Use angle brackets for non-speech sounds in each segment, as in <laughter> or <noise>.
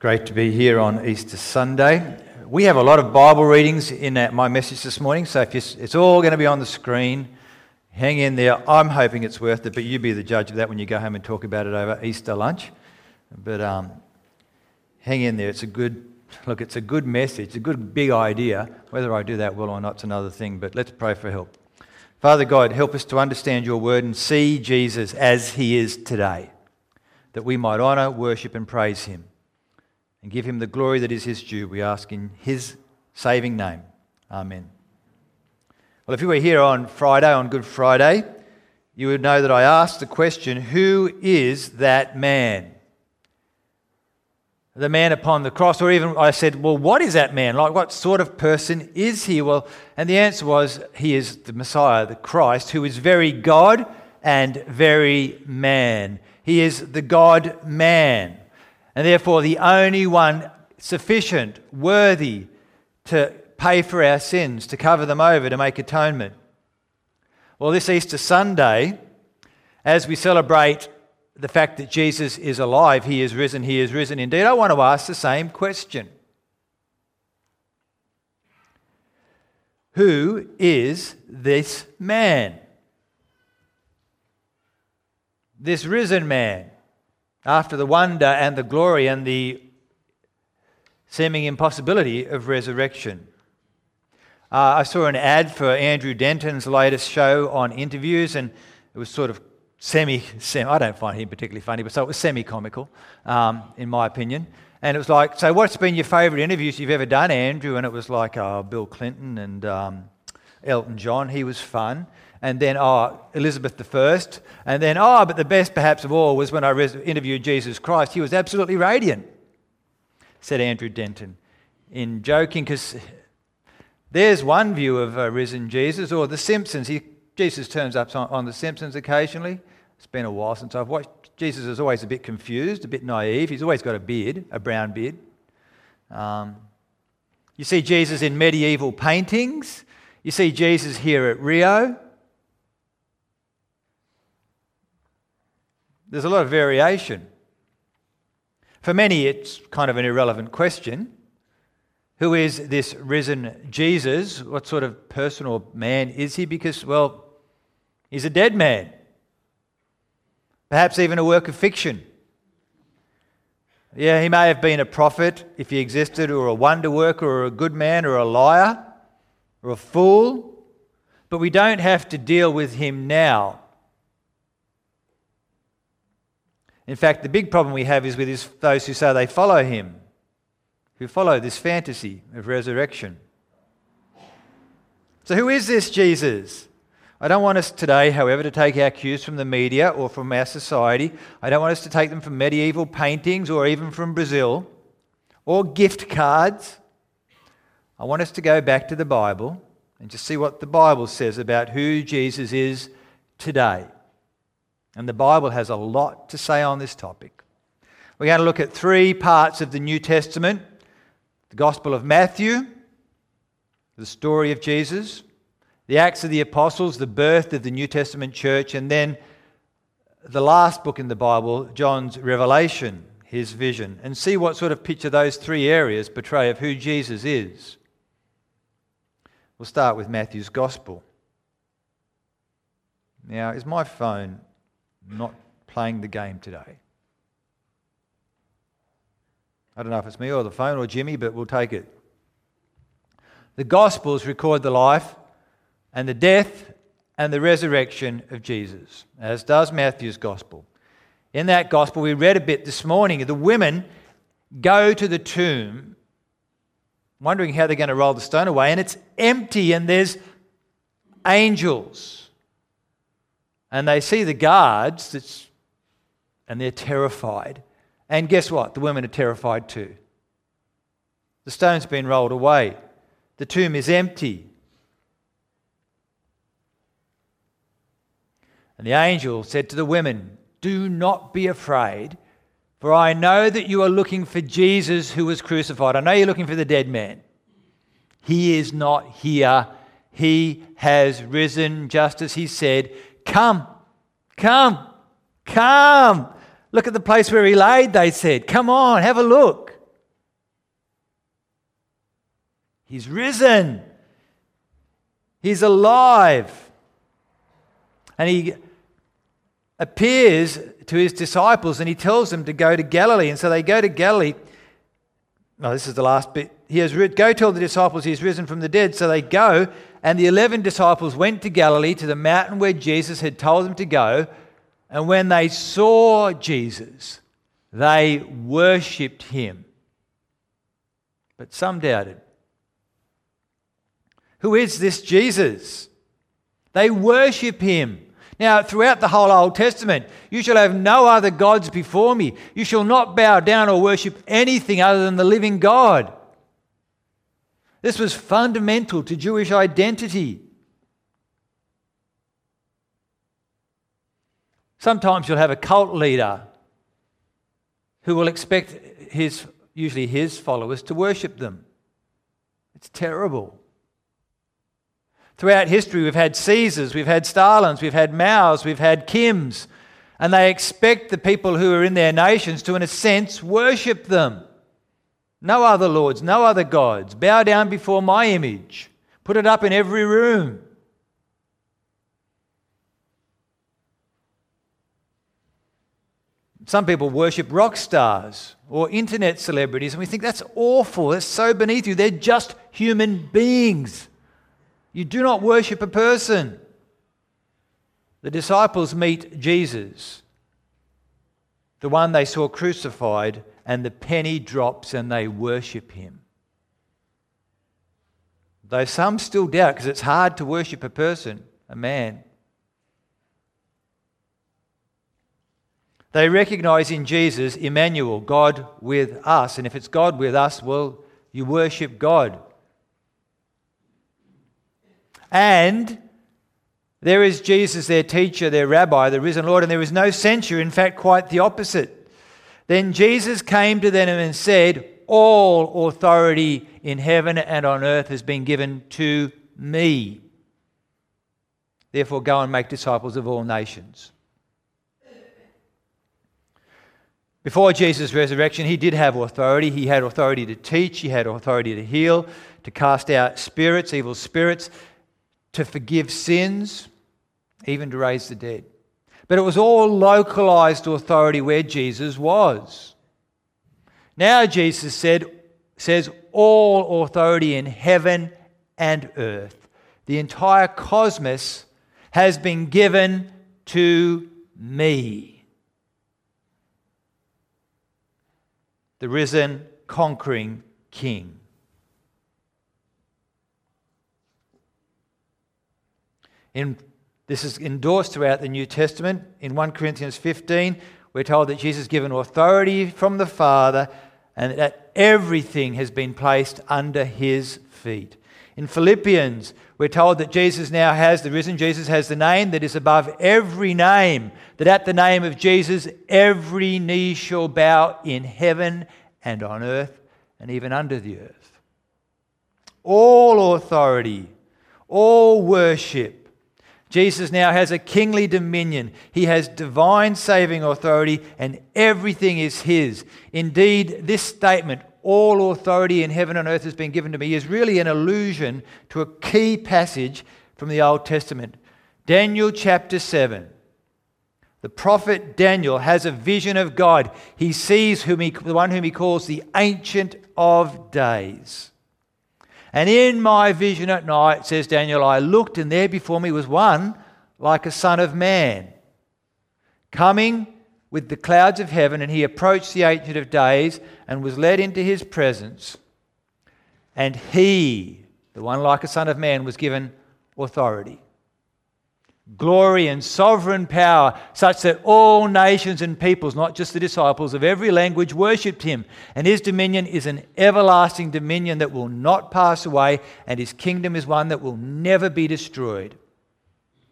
Great to be here on Easter Sunday. We have a lot of Bible readings in my message this morning, so if it's all going to be on the screen, hang in there. I'm hoping it's worth it, but you be the judge of that when you go home and talk about it over Easter lunch. But um, hang in there. It's a good look. It's a good message. a good big idea. Whether I do that well or not is another thing. But let's pray for help. Father God, help us to understand your word and see Jesus as he is today, that we might honour, worship, and praise him and give him the glory that is his due. We ask in his saving name. Amen. Well, if you were here on Friday, on Good Friday, you would know that I asked the question who is that man? The man upon the cross, or even I said, well, what is that man? Like, what sort of person is he? Well, and the answer was, he is the Messiah, the Christ, who is very God and very man. He is the God man and therefore the only one sufficient, worthy to pay for our sins, to cover them over, to make atonement. Well, this Easter Sunday, as we celebrate the fact that Jesus is alive, he is risen, he is risen indeed, I want to ask the same question Who is this man? This risen man? After the wonder and the glory and the seeming impossibility of resurrection. Uh, I saw an ad for Andrew Denton's latest show on interviews, and it was sort of semi, semi I don't find him particularly funny, but so it was semi comical, um, in my opinion. And it was like, so what's been your favourite interviews you've ever done, Andrew? And it was like uh, Bill Clinton and um, Elton John. He was fun and then, oh, Elizabeth I, and then, oh, but the best perhaps of all was when I interviewed Jesus Christ. He was absolutely radiant, said Andrew Denton, in joking, because there's one view of a risen Jesus, or The Simpsons. He, Jesus turns up on, on The Simpsons occasionally. It's been a while since I've watched. Jesus is always a bit confused, a bit naive. He's always got a beard, a brown beard. Um, you see Jesus in medieval paintings. You see Jesus here at Rio. There's a lot of variation. For many, it's kind of an irrelevant question. Who is this risen Jesus? What sort of person or man is he? Because, well, he's a dead man. Perhaps even a work of fiction. Yeah, he may have been a prophet if he existed, or a wonder worker, or a good man, or a liar, or a fool. But we don't have to deal with him now In fact, the big problem we have is with those who say they follow him, who follow this fantasy of resurrection. So, who is this Jesus? I don't want us today, however, to take our cues from the media or from our society. I don't want us to take them from medieval paintings or even from Brazil or gift cards. I want us to go back to the Bible and just see what the Bible says about who Jesus is today. And the Bible has a lot to say on this topic. We're going to look at three parts of the New Testament the Gospel of Matthew, the story of Jesus, the Acts of the Apostles, the birth of the New Testament church, and then the last book in the Bible, John's Revelation, his vision, and see what sort of picture those three areas portray of who Jesus is. We'll start with Matthew's Gospel. Now, is my phone not playing the game today. I don't know if it's me or the phone or Jimmy, but we'll take it. The Gospels record the life and the death and the resurrection of Jesus, as does Matthew's Gospel. In that Gospel, we read a bit this morning. The women go to the tomb wondering how they're going to roll the stone away, and it's empty, and there's angels and they see the guards and they're terrified. And guess what? The women are terrified too. The stone's been rolled away, the tomb is empty. And the angel said to the women, Do not be afraid, for I know that you are looking for Jesus who was crucified. I know you're looking for the dead man. He is not here. He has risen, just as he said. Come, come, come. Look at the place where he laid, they said. Come on, have a look. He's risen. He's alive. And he appears to his disciples and he tells them to go to Galilee. And so they go to Galilee. No, this is the last bit. He has go tell the disciples he has risen from the dead. So they go, and the eleven disciples went to Galilee to the mountain where Jesus had told them to go. And when they saw Jesus, they worshipped him. But some doubted. Who is this Jesus? They worship him. Now, throughout the whole Old Testament, you shall have no other gods before me. You shall not bow down or worship anything other than the living God. This was fundamental to Jewish identity. Sometimes you'll have a cult leader who will expect his, usually his followers, to worship them. It's terrible. Throughout history, we've had Caesars, we've had Stalins, we've had Mao's, we've had Kim's, and they expect the people who are in their nations to, in a sense, worship them. No other lords, no other gods. Bow down before my image. Put it up in every room. Some people worship rock stars or internet celebrities, and we think that's awful. That's so beneath you. They're just human beings. You do not worship a person. The disciples meet Jesus, the one they saw crucified, and the penny drops and they worship him. Though some still doubt because it's hard to worship a person, a man. They recognize in Jesus Emmanuel, God with us. And if it's God with us, well, you worship God. And there is Jesus, their teacher, their rabbi, the risen Lord, and there is no censure. In fact, quite the opposite. Then Jesus came to them and said, All authority in heaven and on earth has been given to me. Therefore, go and make disciples of all nations. Before Jesus' resurrection, he did have authority. He had authority to teach, he had authority to heal, to cast out spirits, evil spirits to forgive sins, even to raise the dead. But it was all localized authority where Jesus was. Now Jesus said, says, All authority in heaven and earth, the entire cosmos has been given to me. The risen, conquering King. In, this is endorsed throughout the New Testament. In 1 Corinthians 15, we're told that Jesus is given authority from the Father and that everything has been placed under his feet. In Philippians, we're told that Jesus now has, the risen Jesus has the name that is above every name, that at the name of Jesus, every knee shall bow in heaven and on earth and even under the earth. All authority, all worship Jesus now has a kingly dominion. He has divine saving authority, and everything is His. Indeed, this statement, all authority in heaven and earth has been given to me, is really an allusion to a key passage from the Old Testament. Daniel chapter 7. The prophet Daniel has a vision of God. He sees whom he, the one whom he calls the Ancient of Days. And in my vision at night, says Daniel, I looked, and there before me was one like a son of man, coming with the clouds of heaven, and he approached the Ancient of Days and was led into his presence. And he, the one like a son of man, was given authority glory and sovereign power, such that all nations and peoples, not just the disciples of every language, worshipped him. And his dominion is an everlasting dominion that will not pass away, and his kingdom is one that will never be destroyed.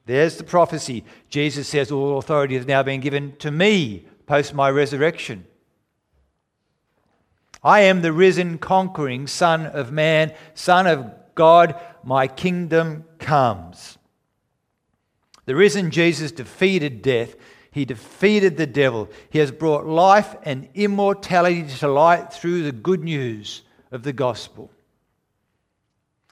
There's the prophecy. Jesus says, All authority has now been given to me post my resurrection. I am the risen, conquering Son of Man, Son of God. My kingdom comes. The risen Jesus defeated death. He defeated the devil. He has brought life and immortality to light through the good news of the gospel.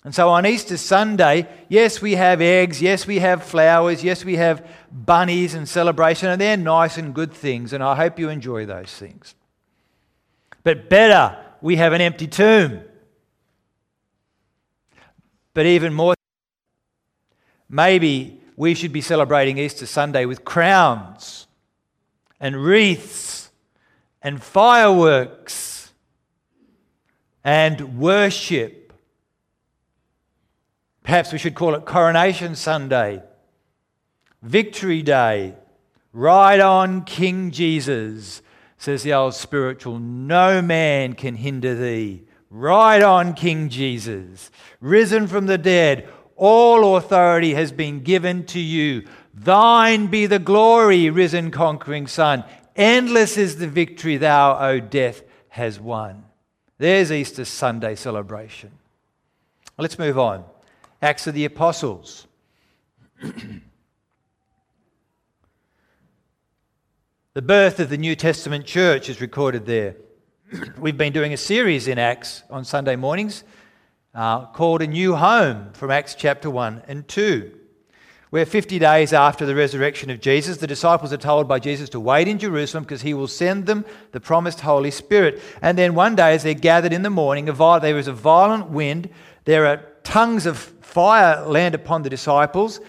And so on Easter Sunday, yes, we have eggs, yes, we have flowers, yes, we have bunnies and celebration, and they're nice and good things, and I hope you enjoy those things. But better, we have an empty tomb. But even more, maybe we should be celebrating Easter Sunday with crowns and wreaths and fireworks and worship Perhaps we should call it Coronation Sunday, Victory Day, Ride on, King Jesus, says the old spiritual. No man can hinder thee. Ride on, King Jesus. Risen from the dead, all authority has been given to you. Thine be the glory, risen conquering Son. Endless is the victory thou, O death, has won. There's Easter Sunday celebration. Let's move on. Acts of the Apostles. <clears throat> the birth of the New Testament church is recorded there. <clears throat> We've been doing a series in Acts on Sunday mornings uh, called A New Home from Acts chapter 1 and 2, where 50 days after the resurrection of Jesus, the disciples are told by Jesus to wait in Jerusalem because he will send them the promised Holy Spirit. And then one day, as they're gathered in the morning, there is a violent wind, there are tongues of fire land upon the disciples.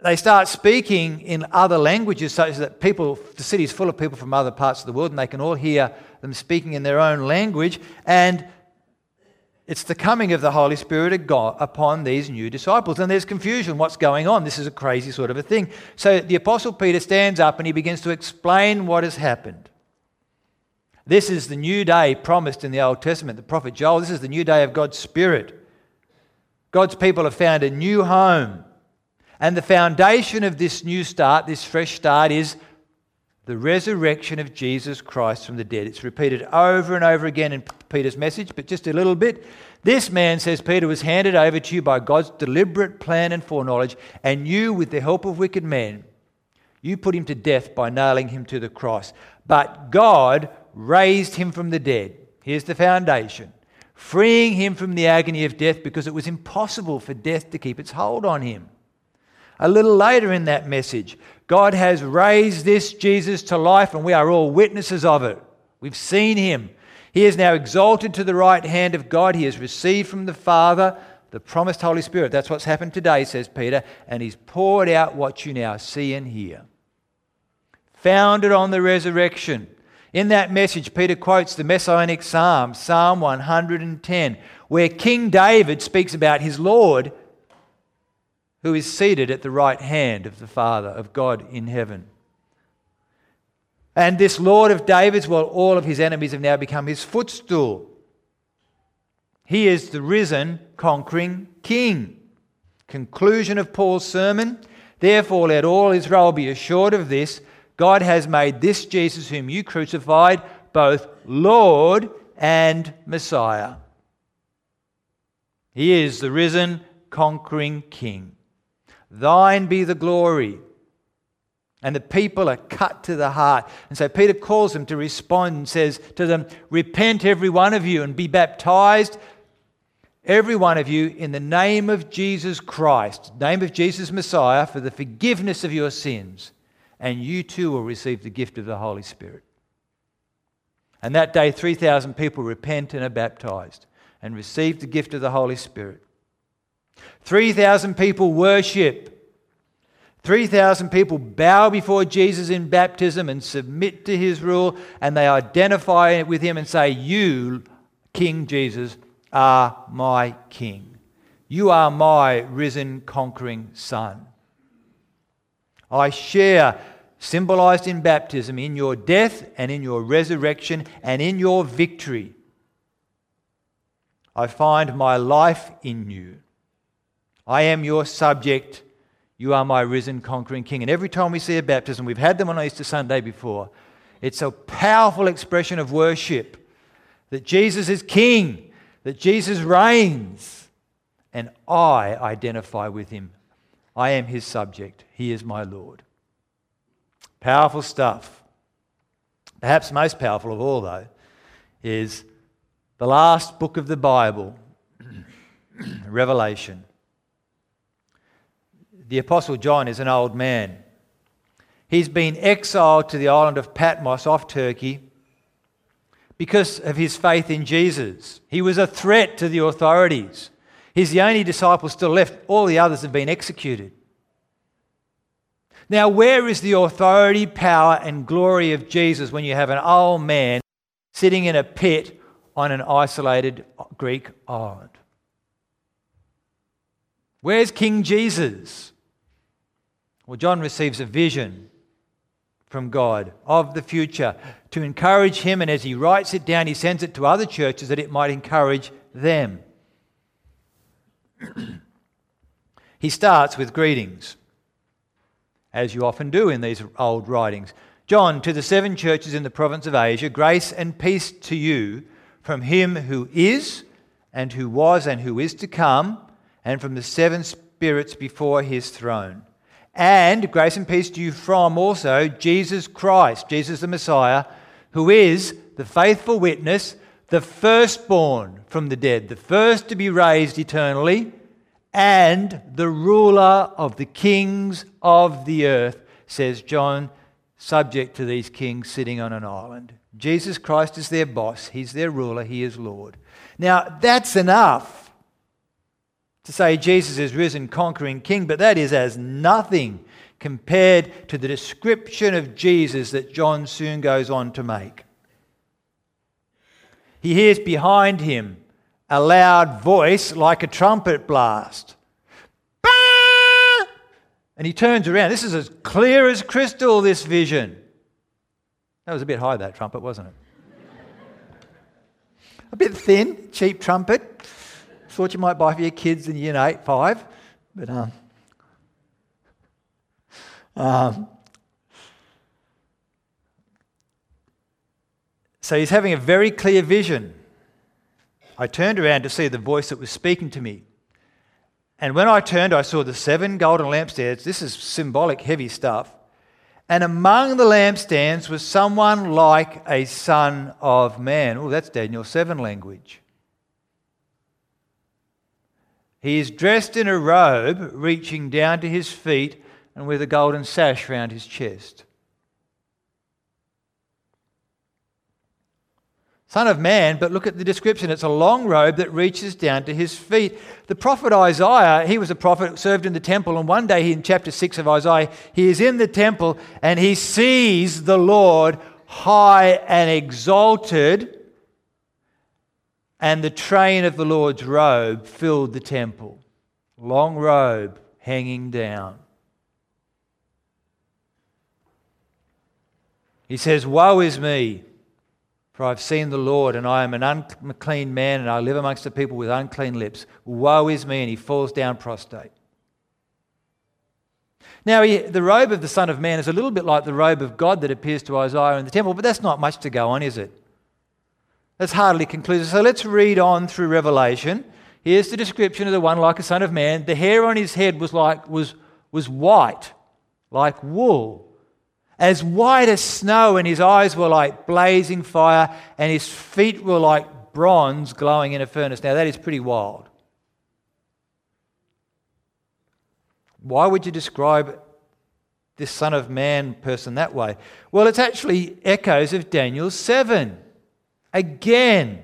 They start speaking in other languages such that people, the city is full of people from other parts of the world, and they can all hear them speaking in their own language. And it's the coming of the Holy Spirit of God upon these new disciples. And there's confusion. What's going on? This is a crazy sort of a thing. So the Apostle Peter stands up and he begins to explain what has happened. This is the new day promised in the Old Testament, the prophet Joel. This is the new day of God's Spirit. God's people have found a new home. And the foundation of this new start, this fresh start, is the resurrection of Jesus Christ from the dead. It's repeated over and over again in Peter's message, but just a little bit. This man, says Peter, was handed over to you by God's deliberate plan and foreknowledge, and you, with the help of wicked men, you put him to death by nailing him to the cross. But God raised him from the dead. Here's the foundation freeing him from the agony of death because it was impossible for death to keep its hold on him. A little later in that message, God has raised this Jesus to life, and we are all witnesses of it. We've seen him. He is now exalted to the right hand of God. He has received from the Father the promised Holy Spirit. That's what's happened today, says Peter, and he's poured out what you now see and hear. Founded on the resurrection in that message, Peter quotes the Messianic Psalm, Psalm 110, where King David speaks about his Lord who is seated at the right hand of the Father, of God in heaven. And this Lord of David's, well, all of his enemies have now become his footstool. He is the risen, conquering King. Conclusion of Paul's sermon. Therefore, let all Israel be assured of this God has made this Jesus, whom you crucified, both Lord and Messiah. He is the risen, conquering King. Thine be the glory. And the people are cut to the heart. And so Peter calls them to respond and says to them, Repent, every one of you, and be baptized, every one of you, in the name of Jesus Christ, name of Jesus Messiah, for the forgiveness of your sins and you too will receive the gift of the Holy Spirit. And that day, 3,000 people repent and are baptized and receive the gift of the Holy Spirit. 3,000 people worship. 3,000 people bow before Jesus in baptism and submit to his rule, and they identify with him and say, You, King Jesus, are my King. You are my risen, conquering Son. I share, symbolized in baptism, in your death and in your resurrection and in your victory. I find my life in you. I am your subject. You are my risen, conquering King. And every time we see a baptism, we've had them on Easter Sunday before, it's a powerful expression of worship that Jesus is King, that Jesus reigns, and I identify with him I am his subject. He is my Lord. Powerful stuff. Perhaps most powerful of all, though, is the last book of the Bible <clears throat> Revelation. The Apostle John is an old man. He's been exiled to the island of Patmos off Turkey because of his faith in Jesus. He was a threat to the authorities. He's the only disciple still left, all the others have been executed. Now, where is the authority, power, and glory of Jesus when you have an old man sitting in a pit on an isolated Greek island? Where's King Jesus? Well, John receives a vision from God of the future to encourage him, and as he writes it down, he sends it to other churches that it might encourage them. <clears throat> he starts with greetings, as you often do in these old writings. John, to the seven churches in the province of Asia, grace and peace to you from him who is, and who was, and who is to come, and from the seven spirits before his throne. And grace and peace to you from also Jesus Christ, Jesus the Messiah, who is the faithful witness, the firstborn from the dead, the first to be raised eternally, and the ruler of the kings of the earth, says John, subject to these kings sitting on an island. Jesus Christ is their boss, He's their ruler, He is Lord. Now, that's enough to say Jesus is risen conquering king, but that is as nothing compared to the description of Jesus that John soon goes on to make. He hears behind him a loud voice like a trumpet blast. And he turns around. This is as clear as crystal, this vision. That was a bit high, that trumpet, wasn't it? <laughs> a bit thin, cheap trumpet thought you might buy for your kids in year eight, five. But um, um, so he's having a very clear vision. I turned around to see the voice that was speaking to me. And when I turned, I saw the seven golden lampstands. This is symbolic, heavy stuff. And among the lampstands was someone like a son of man. Oh, that's Daniel 7 language. He is dressed in a robe reaching down to his feet and with a golden sash round his chest. Son of man, but look at the description. It's a long robe that reaches down to his feet. The prophet Isaiah, he was a prophet, served in the temple, and one day in chapter 6 of Isaiah, he is in the temple and he sees the Lord high and exalted and the train of the Lord's robe filled the temple. Long robe hanging down. He says, Woe is me, for I've seen the Lord, and I am an unclean man, and I live amongst the people with unclean lips. Woe is me, and he falls down prostrate. Now, he, the robe of the Son of Man is a little bit like the robe of God that appears to Isaiah in the temple, but that's not much to go on, is it? That's hardly conclusive. So let's read on through Revelation. Here's the description of the one like a son of man. The hair on his head was like was, was white, like wool, as white as snow, and his eyes were like blazing fire, and his feet were like bronze glowing in a furnace. Now that is pretty wild. Why would you describe this Son of Man person that way? Well, it's actually echoes of Daniel 7 again,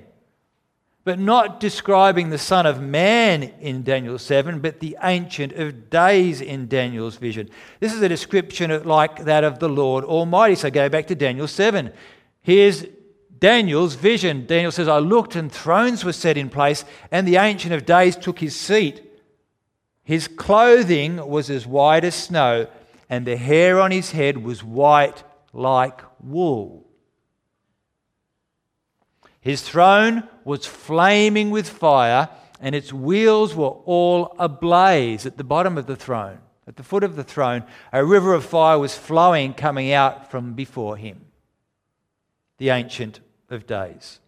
but not describing the Son of Man in Daniel 7, but the Ancient of Days in Daniel's vision. This is a description like that of the Lord Almighty. So go back to Daniel 7. Here's Daniel's vision. Daniel says, I looked and thrones were set in place, and the Ancient of Days took his seat. His clothing was as white as snow, and the hair on his head was white like wool. His throne was flaming with fire, and its wheels were all ablaze at the bottom of the throne. At the foot of the throne, a river of fire was flowing, coming out from before him, the Ancient of Days.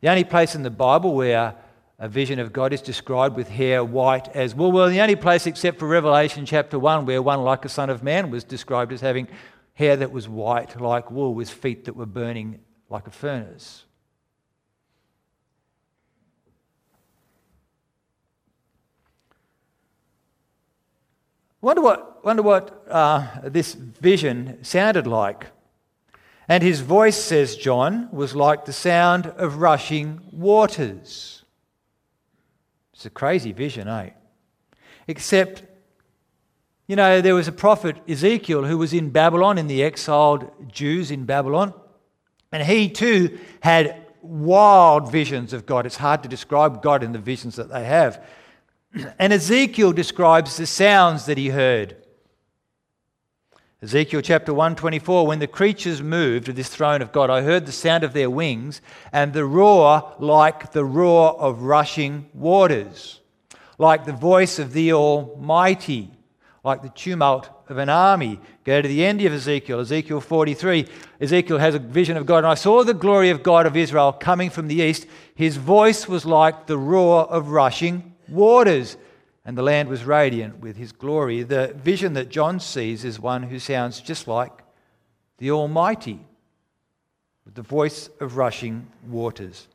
The only place in the Bible where a vision of God is described with hair white as wool. Well, the only place except for Revelation chapter 1, where one like a son of man was described as having hair that was white like wool, with feet that were burning like a furnace. Wonder what, wonder what uh, this vision sounded like. And his voice, says John, was like the sound of rushing waters. It's a crazy vision, eh? Except, you know, there was a prophet, Ezekiel, who was in Babylon, in the exiled Jews in Babylon. And he too had wild visions of God. It's hard to describe God in the visions that they have. <clears throat> And Ezekiel describes the sounds that he heard. Ezekiel chapter 124 When the creatures moved to this throne of God, I heard the sound of their wings and the roar like the roar of rushing waters, like the voice of the Almighty, like the tumult of an army. Go to the end of Ezekiel, Ezekiel 43. Ezekiel has a vision of God, and I saw the glory of God of Israel coming from the east. His voice was like the roar of rushing waters and the land was radiant with his glory. The vision that John sees is one who sounds just like the Almighty, with the voice of rushing waters.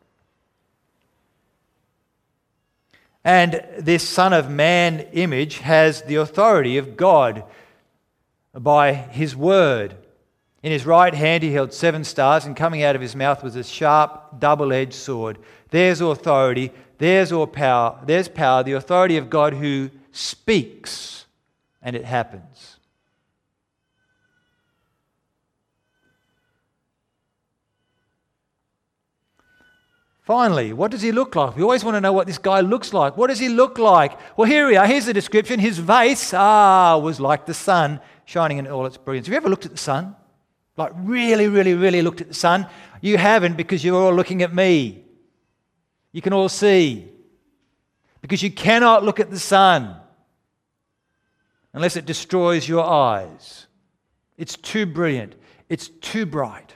And this Son of Man image has the authority of God by his word. In his right hand he held seven stars, and coming out of his mouth was a sharp, double edged sword. There's authority there's all power. There's power, the authority of God who speaks, and it happens. Finally, what does he look like? We always want to know what this guy looks like. What does he look like? Well, here we are. Here's the description. His face, ah, was like the sun shining in all its brilliance. Have you ever looked at the sun? Like, really, really, really looked at the sun? You haven't because you're all looking at me you can all see. Because you cannot look at the sun unless it destroys your eyes. It's too brilliant, it's too bright.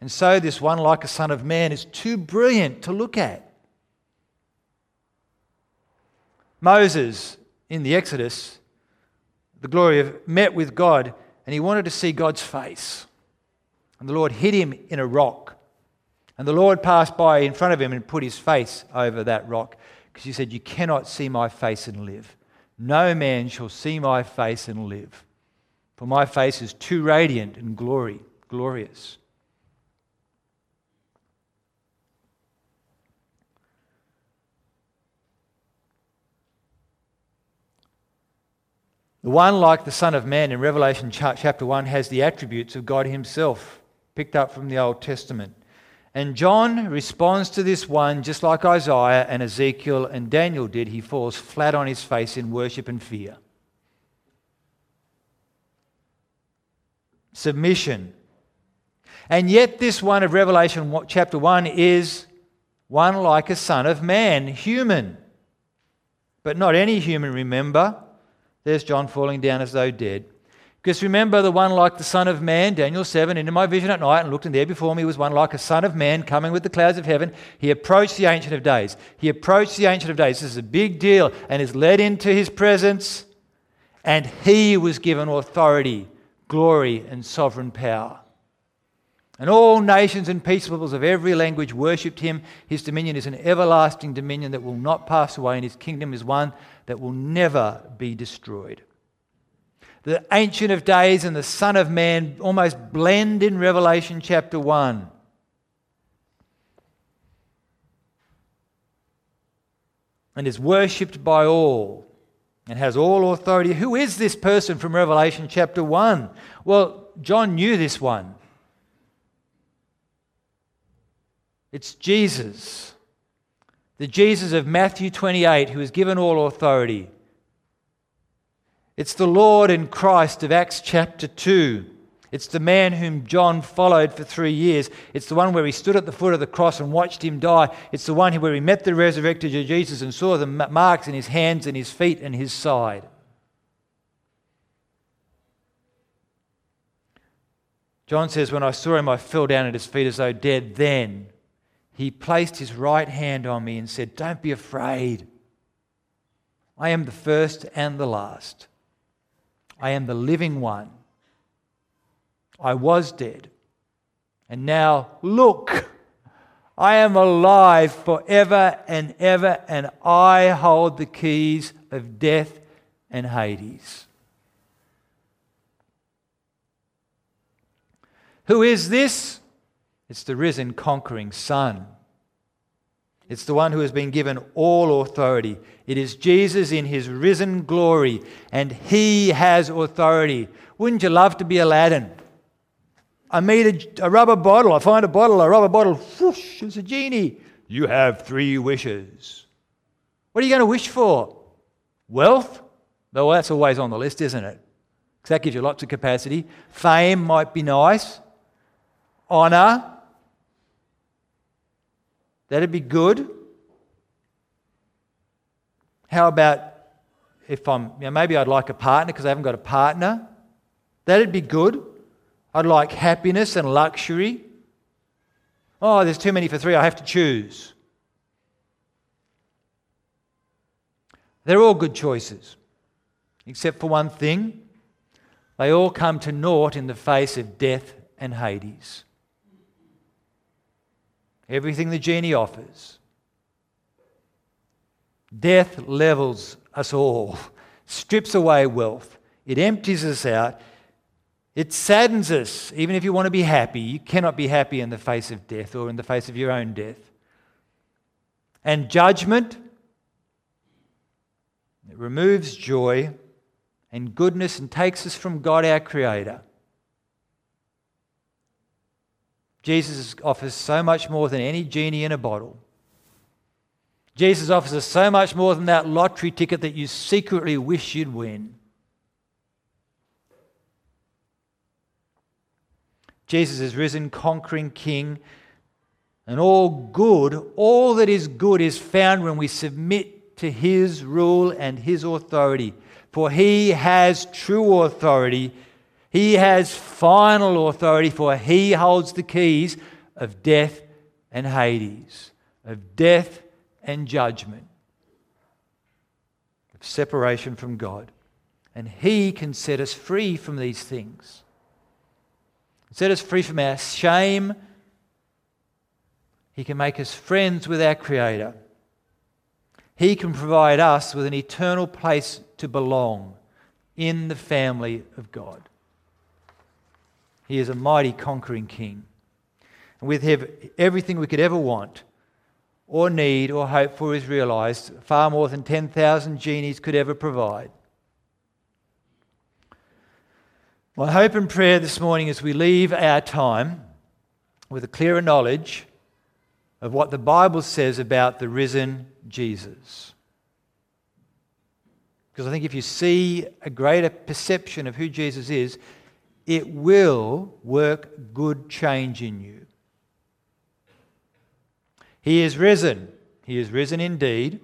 And so, this one, like a son of man, is too brilliant to look at. Moses, in the Exodus, the glory of, met with God, and he wanted to see God's face. And the Lord hid him in a rock. And the Lord passed by in front of him and put his face over that rock because he said, You cannot see my face and live. No man shall see my face and live. For my face is too radiant and glory, glorious. The one, like the Son of Man in Revelation chapter 1, has the attributes of God Himself, picked up from the Old Testament. And John responds to this one just like Isaiah and Ezekiel and Daniel did. He falls flat on his face in worship and fear. Submission. And yet, this one of Revelation chapter 1 is one like a son of man, human. But not any human, remember. There's John falling down as though dead. Because remember the one like the Son of Man, Daniel 7, into my vision at night, and looked, and there before me was one like a Son of Man coming with the clouds of heaven. He approached the Ancient of Days. He approached the Ancient of Days. This is a big deal, and is led into his presence, and he was given authority, glory, and sovereign power. And all nations and peoples of every language worshipped him. His dominion is an everlasting dominion that will not pass away, and his kingdom is one that will never be destroyed the Ancient of Days and the Son of Man almost blend in Revelation chapter 1. And is worshipped by all and has all authority. Who is this person from Revelation chapter 1? Well, John knew this one. It's Jesus, the Jesus of Matthew 28, who is given all authority it's the Lord and Christ of Acts chapter 2. It's the man whom John followed for three years. It's the one where he stood at the foot of the cross and watched him die. It's the one where he met the resurrected Jesus and saw the marks in his hands and his feet and his side. John says, When I saw him, I fell down at his feet as though dead. Then he placed his right hand on me and said, Don't be afraid. I am the first and the last. I am the living one. I was dead. And now, look, I am alive forever and ever, and I hold the keys of death and Hades. Who is this? It's the risen, conquering Son. It's the one who has been given all authority. It is Jesus in his risen glory, and he has authority. Wouldn't you love to be Aladdin? I meet a, a rubber bottle, I find a bottle, a rubber bottle, whoosh, it's a genie. You have three wishes. What are you going to wish for? Wealth? Well, that's always on the list, isn't it? Because that gives you lots of capacity. Fame might be nice. Honor? That'd be good. How about if I'm, you know, maybe I'd like a partner because I haven't got a partner? That'd be good. I'd like happiness and luxury. Oh, there's too many for three, I have to choose. They're all good choices, except for one thing. They all come to naught in the face of death and Hades everything the genie offers. Death levels us all, strips away wealth, it empties us out, it saddens us. Even if you want to be happy, you cannot be happy in the face of death or in the face of your own death. And judgment, it removes joy and goodness and takes us from God our Creator. Jesus offers so much more than any genie in a bottle. Jesus offers us so much more than that lottery ticket that you secretly wish you'd win. Jesus is risen, conquering King, and all good, all that is good, is found when we submit to His rule and His authority. For He has true authority he has final authority, for he holds the keys of death and Hades, of death and judgment, of separation from God. And he can set us free from these things. Set us free from our shame. He can make us friends with our Creator. He can provide us with an eternal place to belong in the family of God. He is a mighty conquering king. And with him, everything we could ever want or need or hope for is realized, far more than 10,000 genies could ever provide. My hope and prayer this morning is we leave our time with a clearer knowledge of what the Bible says about the risen Jesus. Because I think if you see a greater perception of who Jesus is, it will work good change in you. He is risen. He is risen indeed.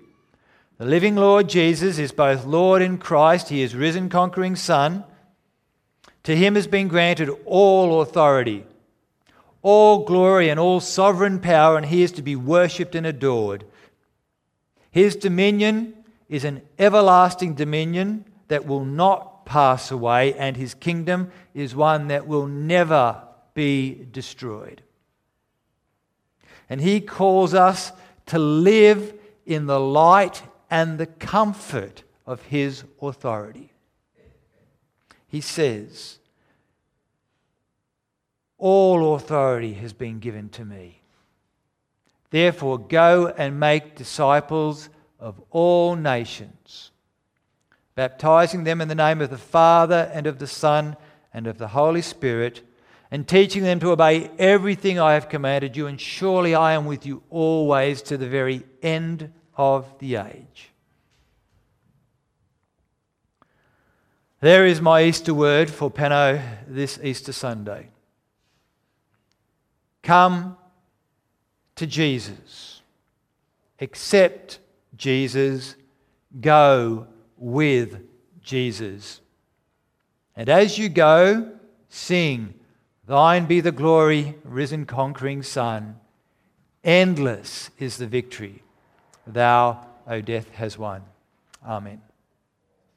The living Lord Jesus is both Lord and Christ. He is risen, conquering Son. To him has been granted all authority, all glory, and all sovereign power, and he is to be worshipped and adored. His dominion is an everlasting dominion that will not pass away, and his kingdom is one that will never be destroyed. And he calls us to live in the light and the comfort of his authority. He says, All authority has been given to me. Therefore, go and make disciples of all nations baptizing them in the name of the Father and of the Son and of the Holy Spirit, and teaching them to obey everything I have commanded you, and surely I am with you always to the very end of the age. There is my Easter word for Penno this Easter Sunday. Come to Jesus. Accept Jesus. Go with Jesus. And as you go, sing, Thine be the glory, risen conquering Son. Endless is the victory. Thou, O death, has won. Amen.